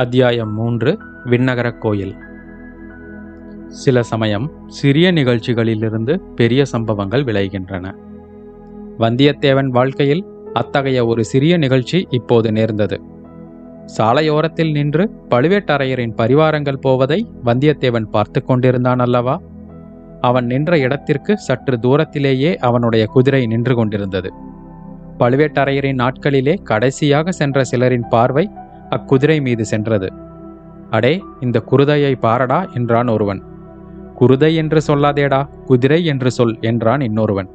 அத்தியாயம் மூன்று விண்ணகரக் கோயில். சில சமயம் சிறிய நிகழ்ச்சிகளிலிருந்து பெரிய சம்பவங்கள் விளைகின்றன. வந்தியத்தேவன் வாழ்க்கையில் அத்தகைய ஒரு சிறிய நிகழ்ச்சி இப்போது நேர்ந்தது. சாலையோரத்தில் நின்று பழுவேட்டரையரின் பரிவாரங்கள் போவதை வந்தியத்தேவன் பார்த்து கொண்டிருந்தான் அல்லவா? அவன் நின்ற இடத்திற்கு சற்று தூரத்திலேயே அவனுடைய குதிரை நின்று கொண்டிருந்தது. பழுவேட்டரையரின் நாட்களிலே கடைசியாக சென்ற சிலரின் பார்வை அக்குதிரை மீது சென்றது. அடே இந்த குருதையை பாரடா என்றான் ஒருவன். குருதை என்று சொல்லாதேடா குதிரை என்று சொல் என்றான் இன்னொருவன்.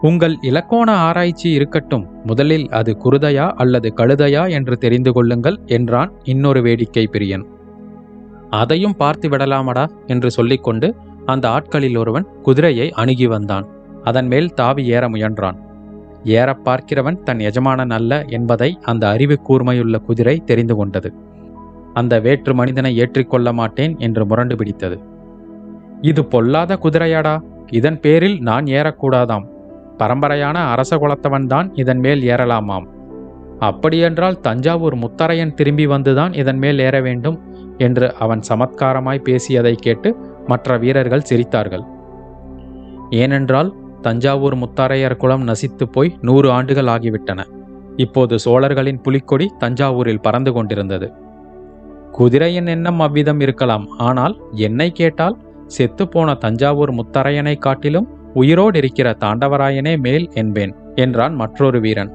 உங்கள் இலக்கோண ஆராய்ச்சி இருக்கட்டும் முதலில் அது குருதையா அல்லது கழுதையா என்று தெரிந்து கொள்ளுங்கள் என்றான் இன்னொரு வேடிக்கை பிரியன். அதையும் பார்த்து விடலாமடா என்று சொல்லிக்கொண்டு அந்த ஆட்களில் ஒருவன் குதிரையை அணுகி வந்தான். அதன் மேல் தாவி ஏற முயன்றான். ஏறப் பார்க்கிறவன் தன் எஜமானன் அல்ல என்பதை அந்த அறிவு கூர்மையுள்ள குதிரை தெரிந்து கொண்டது. அந்த வேற்று மனிதனை ஏற்றிக்கொள்ள மாட்டேன் என்று முரண்டு பிடித்தது. இது பொல்லாத குதிரையாடா. இதன் பேரில் நான் ஏறக்கூடாதாம். பரம்பரையான அரச குலத்தவன்தான் இதன் மேல் ஏறலாமாம். அப்படியென்றால் தஞ்சாவூர் முத்தரையன் திரும்பி வந்துதான் இதன் மேல் ஏற வேண்டும் என்று அவன் சமத்காரமாய் பேசியதை கேட்டு மற்ற வீரர்கள் சிரித்தார்கள். ஏனென்றால் தஞ்சாவூர் முத்தாரையர் குளம் நசித்து போய் நூறு ஆண்டுகள் ஆகிவிட்டன. இப்போது சோழர்களின் புலிக்கொடி தஞ்சாவூரில் பறந்து கொண்டிருந்தது. குதிரையின் எண்ணம் அவ்விதம் இருக்கலாம். ஆனால் என்னை கேட்டால் செத்துப்போன தஞ்சாவூர் முத்தரையனை காட்டிலும் உயிரோடு இருக்கிற தாண்டவராயனே மேல் என்பேன் என்றான் மற்றொரு வீரன்.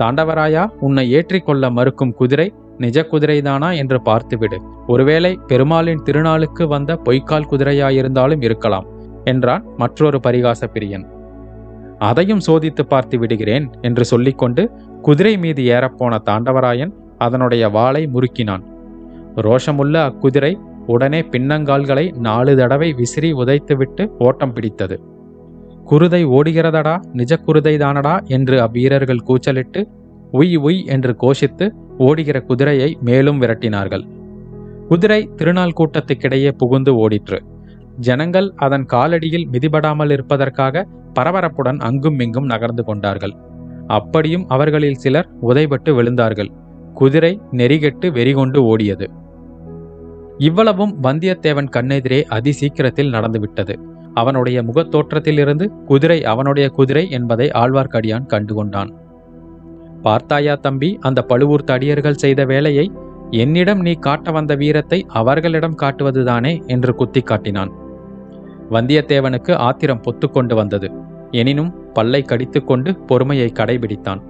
தாண்டவராயா உன்னை ஏற்றிக்கொள்ள மறுக்கும் குதிரை நிஜ குதிரைதானா என்று பார்த்துவிடு. ஒருவேளை பெருமாளின் திருநாளுக்கு வந்த பொய்க்கால் குதிரையாயிருந்தாலும் இருக்கலாம். என்றான் மற்றொரு பரிகாச பிரியன் அதையும் சோதித்து பார்த்து விடுகிறேன் என்று சொல்லிக்கொண்டு குதிரை மீது ஏறப்போன தாண்டவராயன் அதனுடைய வாளை முறுக்கினான். ரோஷமுள்ள அக்குதிரை உடனே பின்னங்கால்களை நாலு தடவை விசிறி உதைத்துவிட்டு ஓட்டம் பிடித்தது. குருதை ஓடுகிறதடா நிஜ குருதை தானடா என்று அவ்வீரர்கள் கூச்சலிட்டு உய் உய் என்று கோஷித்து ஓடுகிற குதிரையை மேலும் விரட்டினார்கள். குதிரை திருநாள் கூட்டத்துக்கிடையே புகுந்து ஓடிற்று. ஜனங்கள் அதன் காலடியில் மிதிபடாமல் இருப்பதற்காக பரபரப்புடன் அங்கும் இங்கும் நகர்ந்து கொண்டார்கள். அப்படியும் அவர்களில் சிலர் உதைபட்டு விழுந்தார்கள். குதிரை நெறிகெட்டு வெறிகொண்டு ஓடியது. இவ்வளவும் வந்தியத்தேவன் கண்ணெதிரே அதி சீக்கிரத்தில் நடந்துவிட்டது. அவனுடைய முகத்தோற்றத்திலிருந்து குதிரை அவனுடைய குதிரை என்பதை ஆழ்வார்க்கடியான் கண்டுகொண்டான். பார்த்தாயா தம்பி அந்த பழுவூர் தடியர்கள் செய்த வேலையை என்னிடம் நீ காட்ட வந்த வீரத்தை அவர்களிடம் காட்டுவதுதானே என்று குத்தி காட்டினான் வந்தியத்தேவனுக்கு ஆத்திரம் பொத்துக்கொண்டு வந்தது. எனினும் பல்லை கடித்துக்கொண்டு பொறுமையை கடைபிடித்தான்.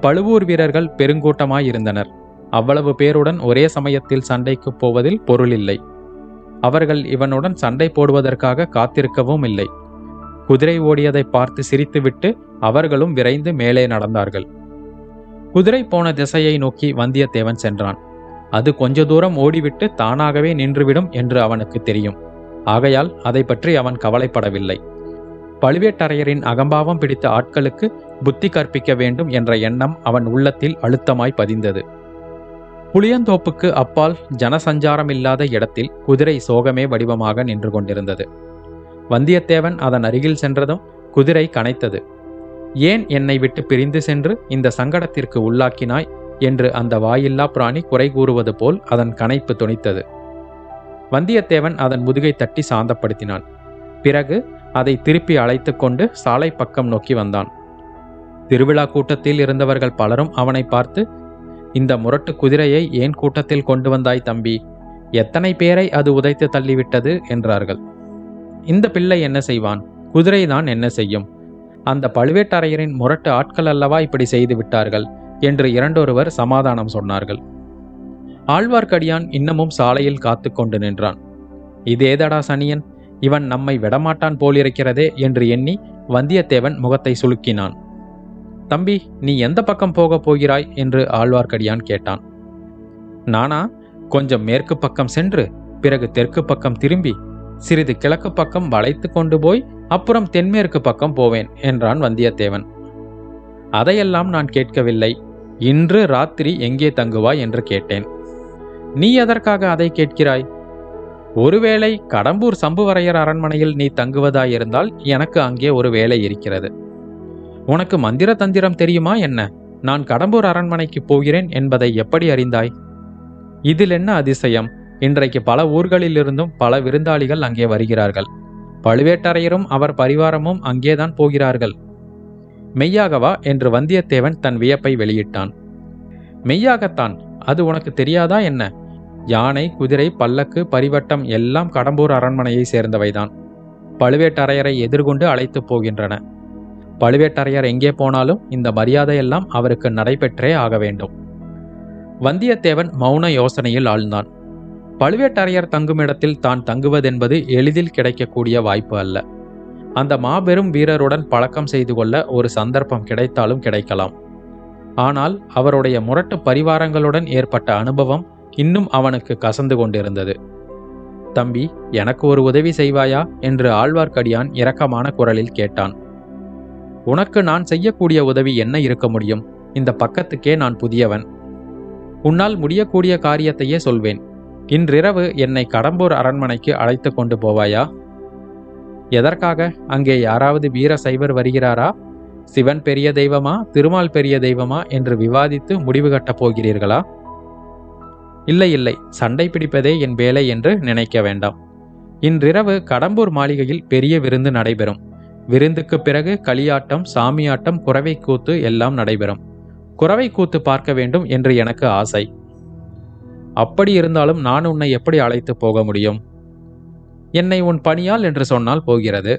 பழுவூர் வீரர்கள் பெருங்கூட்டமாயிருந்தனர். அவ்வளவு பேருடன் ஒரே சமயத்தில் சண்டைக்கு போவதில் பொருளில்லை. அவர்கள் இவனுடன் சண்டை போடுவதற்காக காத்திருக்கவும் இல்லை. குதிரை ஓடியதை பார்த்து சிரித்துவிட்டு அவர்களும் விரைந்து மேலே நடந்தார்கள். குதிரை போன திசையை நோக்கி வந்தியத்தேவன் சென்றான். அது கொஞ்ச தூரம் ஓடிவிட்டு தானாகவே நின்றுவிடும் என்று அவனுக்கு தெரியும். ஆகையால் அதை பற்றி அவன் கவலைப்படவில்லை. பழுவேட்டரையரின் அகம்பாவம் பிடித்த ஆட்களுக்கு புத்தி கற்பிக்க வேண்டும் என்ற எண்ணம் அவன் உள்ளத்தில் அழுத்தமாய் பதிந்தது. புளியந்தோப்புக்கு அப்பால் ஜனசஞ்சாரம் இல்லாத இடத்தில் குதிரை சோகமே வடிவமாக நின்று கொண்டிருந்தது. வந்தியத்தேவன் அதன் அருகில் சென்றதும் குதிரை கனைத்தது. ஏன் என்னை விட்டு பிரிந்து சென்று இந்த சங்கடத்திற்கு உள்ளாக்கினாய்? என்று அந்த வாயில்லா பிராணி குறை கூறுவது போல் அதன் கனைப்பு துணித்தது வந்தியத்தேவன் அதன் முதுகை தட்டி சாந்தப்படுத்தினான். பிறகு அதை திருப்பி அழைத்து கொண்டு சாலை பக்கம் நோக்கி வந்தான். திருவிழா கூட்டத்தில் இருந்தவர்கள் பலரும் அவனை பார்த்து இந்த முரட்டு குதிரையை ஏன் கூட்டத்தில் கொண்டு வந்தாய் தம்பி? எத்தனை பேரை அது உதைத்து தள்ளிவிட்டது? என்றார்கள். இந்த பிள்ளை என்ன செய்வான்? குதிரைதான் என்ன செய்யும்? அந்த பழுவேட்டரையரின் முரட்டு ஆட்கள் அல்லவா இப்படி செய்து விட்டார்கள்? என்று இரண்டொருவர் சமாதானம் சொன்னார்கள். ஆழ்வார்க்கடியான் இன்னமும் சாலையில் காத்து கொண்டு நின்றான். இதேதடா சனியன் இவன் நம்மை விடமாட்டான் போலிருக்கிறதே என்று எண்ணி வந்தியத்தேவன் முகத்தை சுளுக்கினான். தம்பி நீ எந்த பக்கம் போகப் போகிறாய்? என்று ஆழ்வார்க்கடியான் கேட்டான். நானா கொஞ்சம் மேற்கு பக்கம் சென்று பிறகு தெற்கு பக்கம் திரும்பி சிறிது கிழக்கு பக்கம் வளைத்து கொண்டு போய் அப்புறம் தென்மேற்கு பக்கம் போவேன் என்றான் வந்தியத்தேவன். அதையெல்லாம் நான் கேட்கவில்லை. இன்று ராத்திரி எங்கே தங்குவாய்? என்று கேட்டேன். நீ எதற்காக அதை கேட்கிறாய்? ஒருவேளை கடம்பூர் சம்புவரையர் அரண்மனையில் நீ தங்குவதாயிருந்தால் எனக்கு அங்கே ஒரு வேலை இருக்கிறது. உனக்கு மந்திர தந்திரம் தெரியுமா என்ன? நான் கடம்பூர் அரண்மனைக்கு போகிறேன் என்பதை எப்படி அறிந்தாய்? இதில் என்ன அதிசயம்? இன்றைக்கு பல ஊர்களிலிருந்தும் பல விருந்தாளிகள் அங்கே வருகிறார்கள். பழுவேட்டரையரும் அவர் பரிவாரமும் அங்கேதான் போகிறார்கள். மெய்யாகவா? என்று வந்தியத்தேவன் தன் வியப்பை வெளியிட்டான். மெய்யாகத்தான். அது உனக்கு தெரியாதா என்ன? யானை குதிரை பல்லக்கு பரிவட்டம் எல்லாம் கடம்பூர் அரண்மனையை சேர்ந்தவைதான். பழுவேட்டரையரை எதிர்கொண்டு அழைத்துப் போகின்றன. பழுவேட்டரையர் எங்கே போனாலும் இந்த மரியாதையெல்லாம் அவருக்கு நடைபெற்றே ஆக வேண்டும். வந்தியத்தேவன் மௌன யோசனையில் ஆழ்ந்தான். பழுவேட்டரையர் தங்குமிடத்தில் தான் தங்குவதென்பது எளிதில் கிடைக்கக்கூடிய வாய்ப்பு அல்ல. அந்த மாபெரும் வீரருடன் பழக்கம் செய்து கொள்ள ஒரு சந்தர்ப்பம் கிடைத்தாலும் கிடைக்கலாம். ஆனால் அவருடைய முரட்டு பரிவாரங்களுடன் ஏற்பட்ட அனுபவம் இன்னும் அவனுக்கு கசந்து கொண்டிருந்தது. தம்பி எனக்கு ஒரு உதவி செய்வாயா? என்று ஆழ்வார்க்கடியான் இரக்கமான குரலில் கேட்டான். உனக்கு நான் செய்யக்கூடிய உதவி என்ன இருக்க முடியும்? இந்த பக்கத்துக்கே நான் புதியவன். உன்னால் முடியக்கூடிய காரியத்தையே சொல்வேன். இன்றிரவு என்னை கடம்பூர் அரண்மனைக்கு அழைத்து கொண்டு போவாயா? எதற்காக? அங்கே யாராவது வீர சைவர் வருகிறாரா? சிவன் பெரிய தெய்வமா? திருமால் பெரிய தெய்வமா? என்று விவாதித்து முடிவு கட்டப் போகிறீர்களா? இல்லை இல்லை சண்டை பிடிப்பதே என் வேலை என்று நினைக்க வேண்டாம். இன்றிரவு கடம்பூர் மாளிகையில் பெரிய விருந்து நடைபெறும். விருந்துக்கு பிறகு களியாட்டம் சாமியாட்டம் குறவை கூத்து எல்லாம் நடைபெறும். குறவை கூத்து பார்க்க வேண்டும் என்று எனக்கு ஆசை. அப்படி இருந்தாலும் நான் உன்னை எப்படி அழைத்து போக முடியும்? என்னை உன் பணியால் என்று சொன்னால் போகிறது.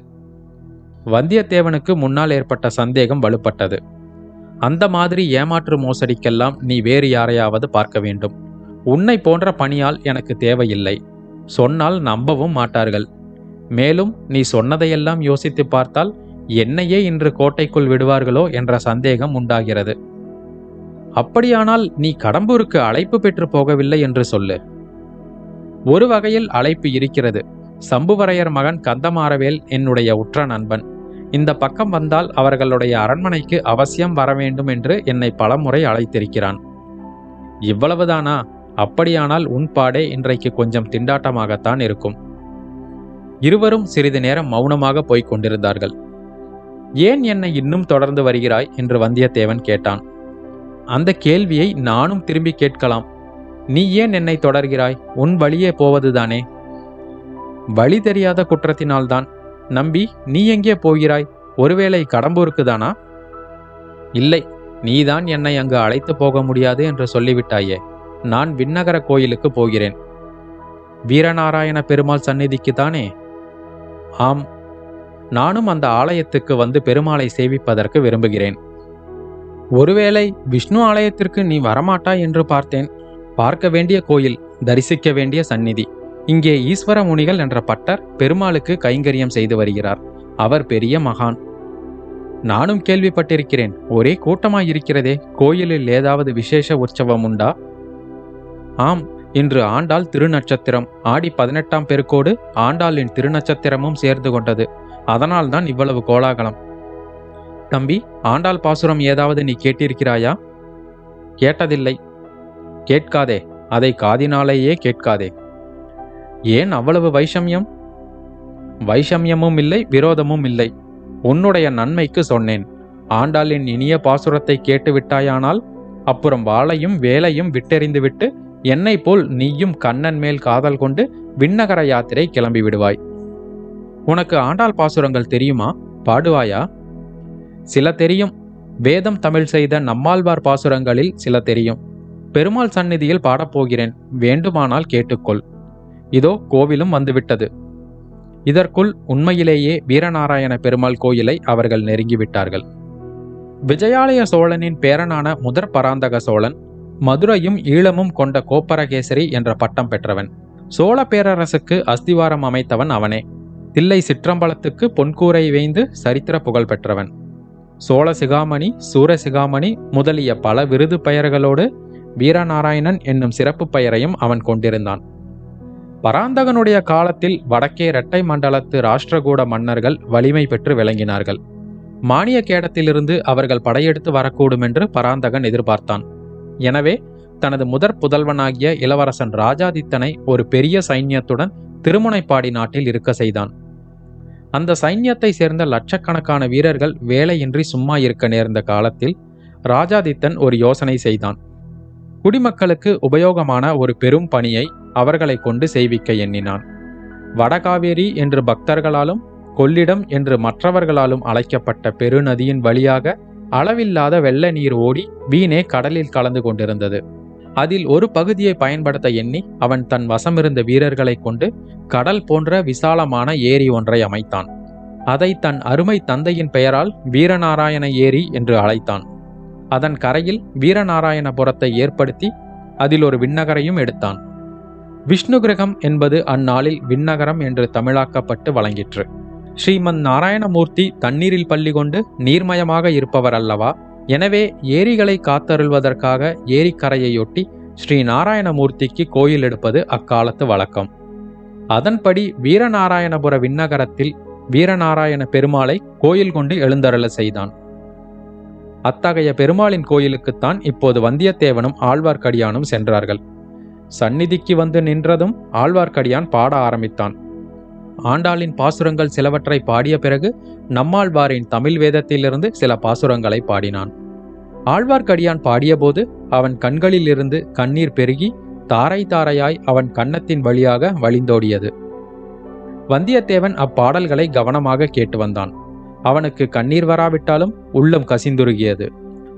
வந்தியத்தேவனுக்கு முன்னால் ஏற்பட்ட சந்தேகம் வலுப்பட்டது. அந்த மாதிரி ஏமாற்று மோசடிக்கெல்லாம் நீ வேறு யாரையாவது பார்க்க வேண்டும். உன்னை போன்ற பணியால் எனக்கு தேவையில்லை. சொன்னால் நம்பவும் மாட்டார்கள். மேலும் நீ சொன்னதையெல்லாம் யோசித்து பார்த்தால் என்னையே இன்று கோட்டைக்குள் விடுவார்களோ என்ற சந்தேகம் உண்டாகிறது. அப்படியானால் நீ கடம்பூருக்கு அழைப்பு பெற்று போகவில்லை என்று சொல்லு. ஒரு வகையில் அழைப்பு இருக்கிறது. சம்புவரையர் மகன் கந்தமாறவேல் என்னுடைய உற்ற நண்பன். இந்த பக்கம் வந்தால் அவர்களுடைய அரண்மனைக்கு அவசியம் வர வேண்டும் என்று என்னை பலமுறை அழைத்திருக்கிறான். இவ்வளவுதானா? அப்படியானால் உன் பாடே இன்றைக்கு கொஞ்சம் திண்டாட்டமாகத்தான் இருக்கும். இருவரும் சிறிது நேரம் மௌனமாக போய்க் கொண்டிருந்தார்கள். ஏன் என்னை இன்னும் தொடர்ந்து வருகிறாய்? என்று வந்தியத்தேவன் கேட்டான். அந்த கேள்வியை நானும் திரும்பி கேட்கலாம். நீ ஏன் என்னை தொடர்கிறாய்? உன் வழியே போவதுதானே? வழி தெரியாத குற்றத்தினால்தான். நம்பி நீ எங்கே போகிறாய்? ஒருவேளை கடம்பூருக்கு தானா இல்லை நீதான் என்னை அங்கு அழைத்து போக முடியாது என்று சொல்லிவிட்டாயே. நான் விண்ணகர கோயிலுக்கு போகிறேன். வீரநாராயண பெருமாள் சந்நிதிக்கு தானே? ஆம் நானும் அந்த ஆலயத்துக்கு வந்து பெருமாளை சேவிப்பதற்கு விரும்புகிறேன். ஒருவேளை விஷ்ணு ஆலயத்திற்கு நீ வரமாட்டாய் என்று பார்த்தேன். பார்க்க வேண்டிய கோயில் தரிசிக்க வேண்டிய சந்நிதி. இங்கே ஈஸ்வர முனிகள் என்ற பட்டர் பெருமாளுக்கு கைங்கரியம் செய்து வருகிறார். அவர் பெரிய மகான். நானும் கேள்விப்பட்டிருக்கிறேன் ஒரே கூட்டமாய் இருக்கிறதே கோயிலில் ஏதாவது விசேஷ உற்சவம் உண்டா? ஆம் இன்று ஆண்டாள் திருநட்சத்திரம். ஆடி பதினெட்டாம் பெருக்கோடு ஆண்டாளின் திருநட்சத்திரமும் சேர்ந்து கொண்டது. அதனால்தான் இவ்வளவு கோலாகலம். தம்பி ஆண்டாள் பாசுரம் ஏதாவது நீ கேட்டிருக்கிறாயா? கேட்டதில்லை. கேட்காதே அதை காதினாலேயே கேட்காதே. ஏன் அவ்வளவு வைஷமியம்? வைஷமியமும் இல்லை விரோதமும் இல்லை. உன்னுடைய நன்மைக்கு சொன்னேன். ஆண்டாளின் இனிய பாசுரத்தை கேட்டு விட்டாயானால் அப்புறம் வாளையும் வேலையும் விட்டெறிந்துவிட்டு என்னை போல் நீயும் கண்ணன் மேல் காதல் கொண்டு விண்ணகர யாத்திரை கிளம்பி விடுவாய். உனக்கு ஆண்டாள் பாசுரங்கள் தெரியுமா? பாடுவாயா? சில தெரியும். வேதம் தமிழ் செய்த நம்மாழ்வார் பாசுரங்களில் சில தெரியும். பெருமாள் சந்நிதியில் பாடப்போகிறேன். வேண்டுமானால் கேட்டுக்கொள். இதோ கோவிலும் வந்துவிட்டது. இதற்குள் உண்மையிலேயே வீரநாராயண பெருமாள் கோயிலை அவர்கள் நெருங்கிவிட்டார்கள். விஜயாலய சோழனின் பேரனான முதற் பராந்தக சோழன் மதுரையும் ஈழமும் கொண்ட கோப்பரகேசரி என்ற பட்டம் பெற்றவன். சோழ பேரரசுக்கு அஸ்திவாரம் அமைத்தவன் அவனே. தில்லை சிற்றம்பலத்துக்கு பொன்கூரை வேய்ந்து சரித்திர புகழ் பெற்றவன். சோழ சிகாமணி சூர சிகாமணி முதலிய பல விருது பெயர்களோடு வீரநாராயணன் என்னும் சிறப்பு பெயரையும் அவன் கொண்டிருந்தான். பராந்தகனுடைய காலத்தில் வடக்கே இரட்டை மண்டலத்து ராஷ்டிரகூட மன்னர்கள் வலிமை பெற்று விளங்கினார்கள். மானிய கேடத்திலிருந்து அவர்கள் படையெடுத்து வரக்கூடும் என்று பராந்தகன் எதிர்பார்த்தான். எனவே தனது முதற் புதல்வனாகிய இளவரசன் ராஜாதித்தனை ஒரு பெரிய சைன்யத்துடன் திருமுனைப்பாடி நாட்டில் இருக்க செய்தான். அந்த சைன்யத்தை சேர்ந்த லட்சக்கணக்கான வீரர்கள் வேலையின்றி சும்மா இருக்க நேர்ந்த காலத்தில் ராஜாதித்தன் ஒரு யோசனை செய்தான். குடிமக்களுக்கு உபயோகமான ஒரு பெரும் பணியை அவர்களை கொண்டு செய்விக்க எண்ணினான். வடகாவேரி என்று பக்தர்களாலும் கொள்ளிடம் என்று மற்றவர்களாலும் அழைக்கப்பட்ட பெருநதியின் வழியாக அளவில்லாத வெள்ள நீர் ஓடி வீணே கடலில் கலந்து கொண்டிருந்தது. அதில் ஒரு பகுதியை பயன்படுத்த எண்ணி அவன் தன் வசமிருந்த வீரர்களை கொண்டு கடல் போன்ற விசாலமான ஏரி ஒன்றை அமைத்தான். அதை தன் அருமை தந்தையின் பெயரால் வீரநாராயண ஏரி என்று அழைத்தான். அதன் கரையில் வீரநாராயணபுரத்தை ஏற்படுத்தி அதில் ஒரு விண்ணகரையும் எடுத்தான். விஷ்ணு கிரகம் என்பது அந்நாளில் விண்ணகரம் என்று தமிழாக்கப்பட்டு வழங்கிற்று. ஸ்ரீமன் நாராயணமூர்த்தி தண்ணீரில் பள்ளி கொண்டு நீர்மயமாக இருப்பவர் அல்லவா எனவே ஏரிகளை காத்தருள்வதற்காக ஏரிக்கரையையொட்டி ஸ்ரீ நாராயணமூர்த்திக்கு கோயில் எடுப்பது அக்காலத்து வழக்கம். அதன்படி வீரநாராயணபுர விண்ணகரத்தில் வீரநாராயண பெருமாளை கோயில் கொண்டு எழுந்தருள செய்தான். அத்தகைய பெருமாளின் கோயிலுக்குத்தான் இப்போது வந்தியத்தேவனும் ஆழ்வார்க்கடியானும் சென்றார்கள். சந்நிதிக்கு வந்து நின்றதும் ஆழ்வார்க்கடியான் பாட ஆரம்பித்தான். ஆண்டாளின் பாசுரங்கள் சிலவற்றை பாடிய பிறகு நம்மாழ்வாரின் தமிழ் வேதத்திலிருந்து சில பாசுரங்களை பாடினான். ஆழ்வார்க்கடியான் பாடியபோது அவன் கண்களிலிருந்து கண்ணீர் பெருகி தாரை தாரையாய் அவன் கன்னத்தின் வழியாக வழிந்தோடியது. வந்தியத்தேவன் அப்பாடல்களை கவனமாக கேட்டு வந்தான். அவனுக்கு கண்ணீர் வராவிட்டாலும் உள்ளம் கசிந்துருகியது.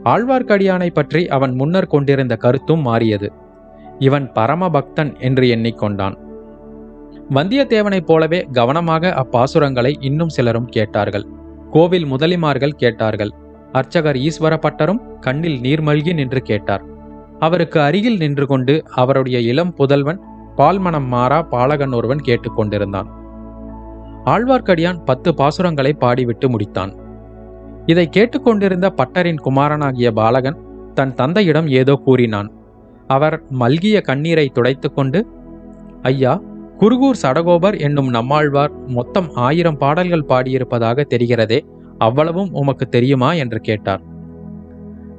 ஆழ்வார்க்கடியானை பற்றி அவன் முன்னர் கொண்டிருந்த கருத்தும் மாறியது. இவன் பரம பக்தன் என்று எண்ணிக்கொண்டான். வந்தியத்தேவனைப் போலவே கவனமாக அப்பாசுரங்களை இன்னும் சிலரும் கேட்டார்கள். கோவில் முதலிமார்கள் கேட்டார்கள். அர்ச்சகர் ஈஸ்வர பட்டரும் கண்ணில் நீர்மல்கி நின்று கேட்டார். அவருக்கு அருகில் நின்று கொண்டு அவருடைய இளம் புதல்வன் பால்மணம் மாறா பாலகன் ஒருவன் கேட்டுக்கொண்டிருந்தான் ஆழ்வார்க்கடியான் பத்து பாசுரங்களை பாடிவிட்டு முடித்தான். இதை கேட்டுக்கொண்டிருந்த பட்டரின் குமாரனாகிய பாலகன் தன் தந்தையிடம் ஏதோ கூறினான். அவர் மல்கிய கண்ணீரை துடைத்துக்கொண்டு ஐயா குருகூர் சடகோபர் என்னும் நம்மாழ்வார் மொத்தம் ஆயிரம் பாடல்கள் பாடியிருப்பதாக தெரிகிறதே அவ்வளவும் உமக்கு தெரியுமா என்று கேட்டார்.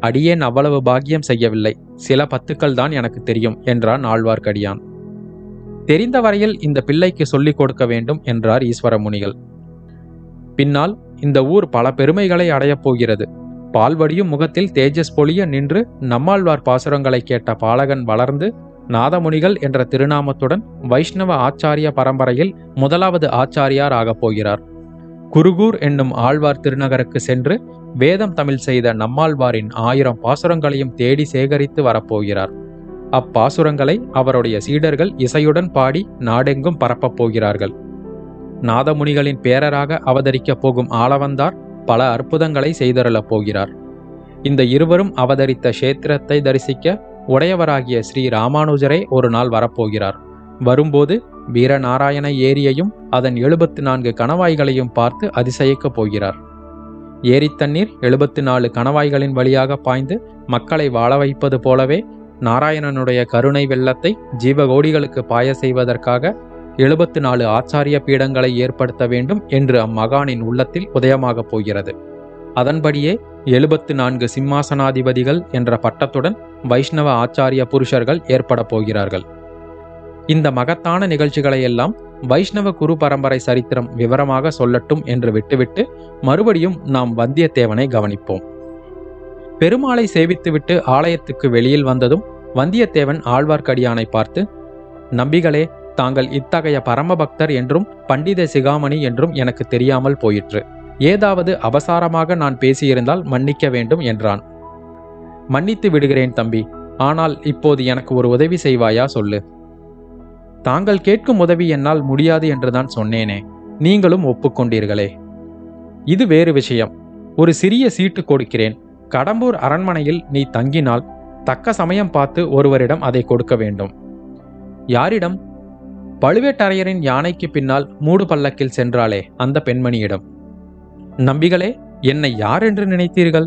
அடியேன் அவ்வளவு பாக்கியம் செய்யவில்லை சில பத்துக்கள் தான் எனக்கு தெரியும் என்றான் ஆழ்வார்க்கடியான். தெரிந்த வரையில் இந்த பிள்ளைக்கு சொல்லிக் கொடுக்க வேண்டும் என்றார் ஈஸ்வர முனிகள் பின்னால் இந்த ஊர் பல பெருமைகளை அடையப் போகிறது. பால்வடியும் முகத்தில் தேஜஸ் பொழிய நின்று நம்மாழ்வார் பாசுரங்களை கேட்ட பாலகன் வளர்ந்து நாதமுனிகள் என்ற திருநாமத்துடன் வைஷ்ணவ ஆச்சாரிய பரம்பரையில் முதலாவது ஆச்சாரியார் ஆகப் போகிறார். குருகூர் என்னும் ஆழ்வார் திருநகருக்கு சென்று வேதம் தமிழ் செய்த நம்மாழ்வாரின் ஆயிரம் பாசுரங்களையும் தேடி சேகரித்து வரப்போகிறார். அப்பாசுரங்களை அவருடைய சீடர்கள் இசையுடன் பாடி நாடெங்கும் பரப்பப் போகிறார்கள். நாதமுனிகளின் பேரராக அவதரிக்கப் போகும் ஆளவந்தார் பல அற்புதங்களை செய்தருளப் போகிறார். இந்த இருவரும் அவதரித்த கஷேத்திரத்தை தரிசிக்க உடையவராகிய ஸ்ரீ ராமானுஜரே ஒரு நாள் வரப்போகிறார். வரும்போது வீரநாராயண ஏரியையும் அதன் எழுபத்து நான்கு கணவாய்களையும் பார்த்து அதிசயிக்கப் போகிறார். ஏரி தண்ணீர் எழுபத்து நாலு கணவாய்களின் வழியாக பாய்ந்து மக்களை வாழ வைப்பது போலவே நாராயணனுடைய கருணை வெள்ளத்தை ஜீவகோடிகளுக்கு பாய செய்வதற்காக எழுபத்து நாலு ஆச்சாரிய பீடங்களை ஏற்படுத்த வேண்டும் என்று அம்மகானின் உள்ளத்தில் உதயமாகப் போகிறது. அதன்படியே எழுபத்து நான்கு சிம்மாசனாதிபதிகள் என்ற பட்டத்துடன் வைஷ்ணவ ஆச்சாரிய புருஷர்கள் ஏற்பட போகிறார்கள். இந்த மகத்தான நிகழ்ச்சிகளையெல்லாம் வைஷ்ணவ குரு பரம்பரை சரித்திரம் விவரமாக சொல்லட்டும் என்று விட்டுவிட்டு மறுபடியும் நாம் வந்தியத்தேவனை கவனிப்போம். பெருமாளை சேவித்துவிட்டு ஆலயத்துக்கு வெளியில் வந்ததும் வந்தியத்தேவன் ஆழ்வார்க்கடியானை பார்த்து நம்பிகளே தாங்கள் இத்தகைய பரமபக்தர் என்றும் பண்டித சிகாமணி என்றும் எனக்கு தெரியாமல் போயிற்று. ஏதாவது அபசாரமாக நான் பேசியிருந்தால் மன்னிக்க வேண்டும் என்றான். மன்னித்து விடுகிறேன் தம்பி. ஆனால் இப்போது எனக்கு ஒரு உதவி செய்வாயா சொல்லு. தாங்கள் கேட்கும் உதவி என்னால் முடியாது என்றுதான் சொன்னேனே. நீங்களும் ஒப்புக்கொண்டீர்களே. இது வேறு விஷயம். ஒரு சிறிய சீட்டு கொடுக்கிறேன். கடம்பூர் அரண்மனையில் நீ தங்கினால் தக்க சமயம் பார்த்து ஒருவரிடம் அதை கொடுக்க வேண்டும். யாரிடம்? பழுவேட்டரையரின் யானைக்கு பின்னால் மூடு பல்லக்கில் சென்றாளே அந்த பெண்மணியிடம். நம்பிகளே என்னை யார் என்று நினைத்தீர்கள்?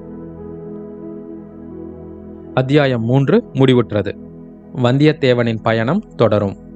அத்தியாயம் மூன்று முடிவுற்றது. வந்தியத்தேவனின் பயணம் தொடரும்.